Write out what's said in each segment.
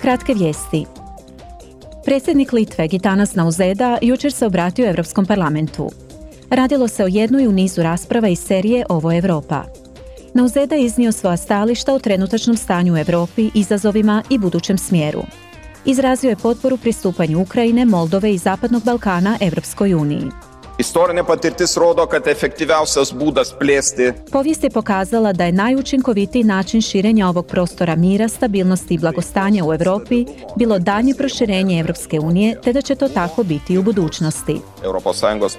Kratke vijesti. Predsjednik Litve Gitanas Nauzeda jučer se obratio Europskom parlamentu. Radilo se o jednoj u nizu rasprava iz serije Ovo Europa. Nauzeda je iznio svoja stališta o trenutačnom stanju u Europi, izazovima i budućem smjeru. Izrazio je potporu pristupanju Ukrajine, Moldove i Zapadnog Balkana Europskoj uniji. Istorinė patirtis rodo, kad efektyviausias būdas plėsti Povijest je pokazala da je najučinkovitiji način širenja ovog prostora mira, stabilnosti i blagostanja u Europi bilo daljnje proširenje Europske unije, te da će to tako biti i u budućnosti. ES.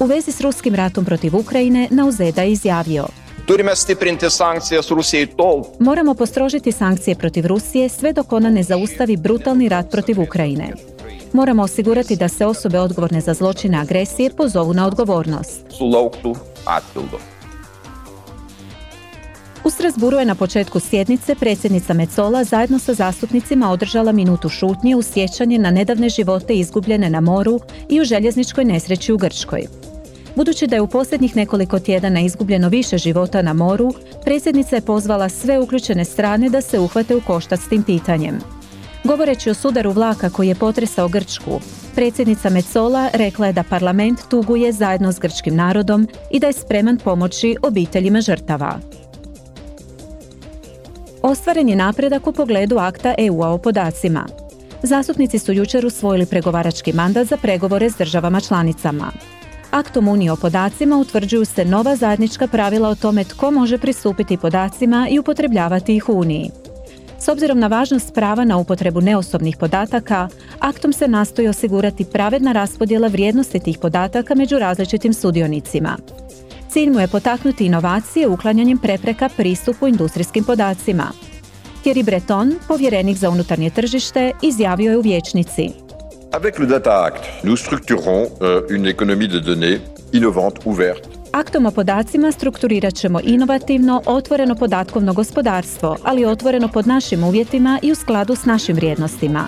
U vezi s ruskim ratom protiv Ukrajine, Nauzeda je izjavio Turime stiprinti sankcijas Rusijai tol, Moramo postrožiti sankcije protiv Rusije sve dok ona ne zaustavi brutalni rat protiv Ukrajine. Moramo osigurati da se osobe odgovorne za zločine agresije pozovu na odgovornost. U Strasburu je na početku sjednice predsjednica Mecola zajedno sa zastupnicima održala minutu šutnje u sjećanje na nedavne živote izgubljene na moru i u željezničkoj nesreći u Grčkoj. Budući da je u posljednjih nekoliko tjedana izgubljeno više života na moru, predsjednica je pozvala sve uključene strane da se uhvate u koštac s tim pitanjem. Govoreći o sudaru vlaka koji je potresao Grčku, predsjednica Mecola rekla je da parlament tuguje zajedno s grčkim narodom i da je spreman pomoći obiteljima žrtava. Ostvaren je napredak u pogledu akta EU-a o podacima. Zastupnici su jučer usvojili pregovarački mandat za pregovore s državama članicama. Aktom Unije o podacima utvrđuju se nova zajednička pravila o tome tko može pristupiti podacima i upotrebljavati ih u Uniji. S obzirom na važnost prava na upotrebu neosobnih podataka, aktom se nastoji osigurati pravedna raspodjela vrijednosti tih podataka među različitim sudionicima. Cilj mu je potaknuti inovacije uklanjanjem prepreka pristupu industrijskim podacima. Thierry Breton, povjerenik za unutarnje tržište, izjavio je u vijećnici. Avec le Data Act, nous structurons euh, une économie de données innovante, ouverte. Aktom o podacima strukturirat ćemo inovativno, otvoreno podatkovno gospodarstvo, ali otvoreno pod našim uvjetima i u skladu s našim vrijednostima.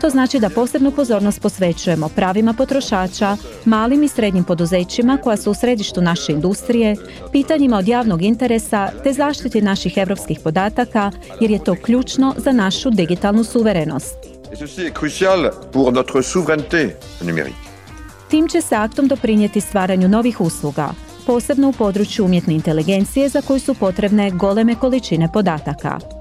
To znači da posebnu pozornost posvećujemo pravima potrošača, malim i srednjim poduzećima koja su u središtu naše industrije, pitanjima od javnog interesa te zaštiti naših europskih podataka jer je to ključno za našu digitalnu suverenost. Tim će se aktom doprinijeti stvaranju novih usluga, posebno u području umjetne inteligencije za koju su potrebne goleme količine podataka.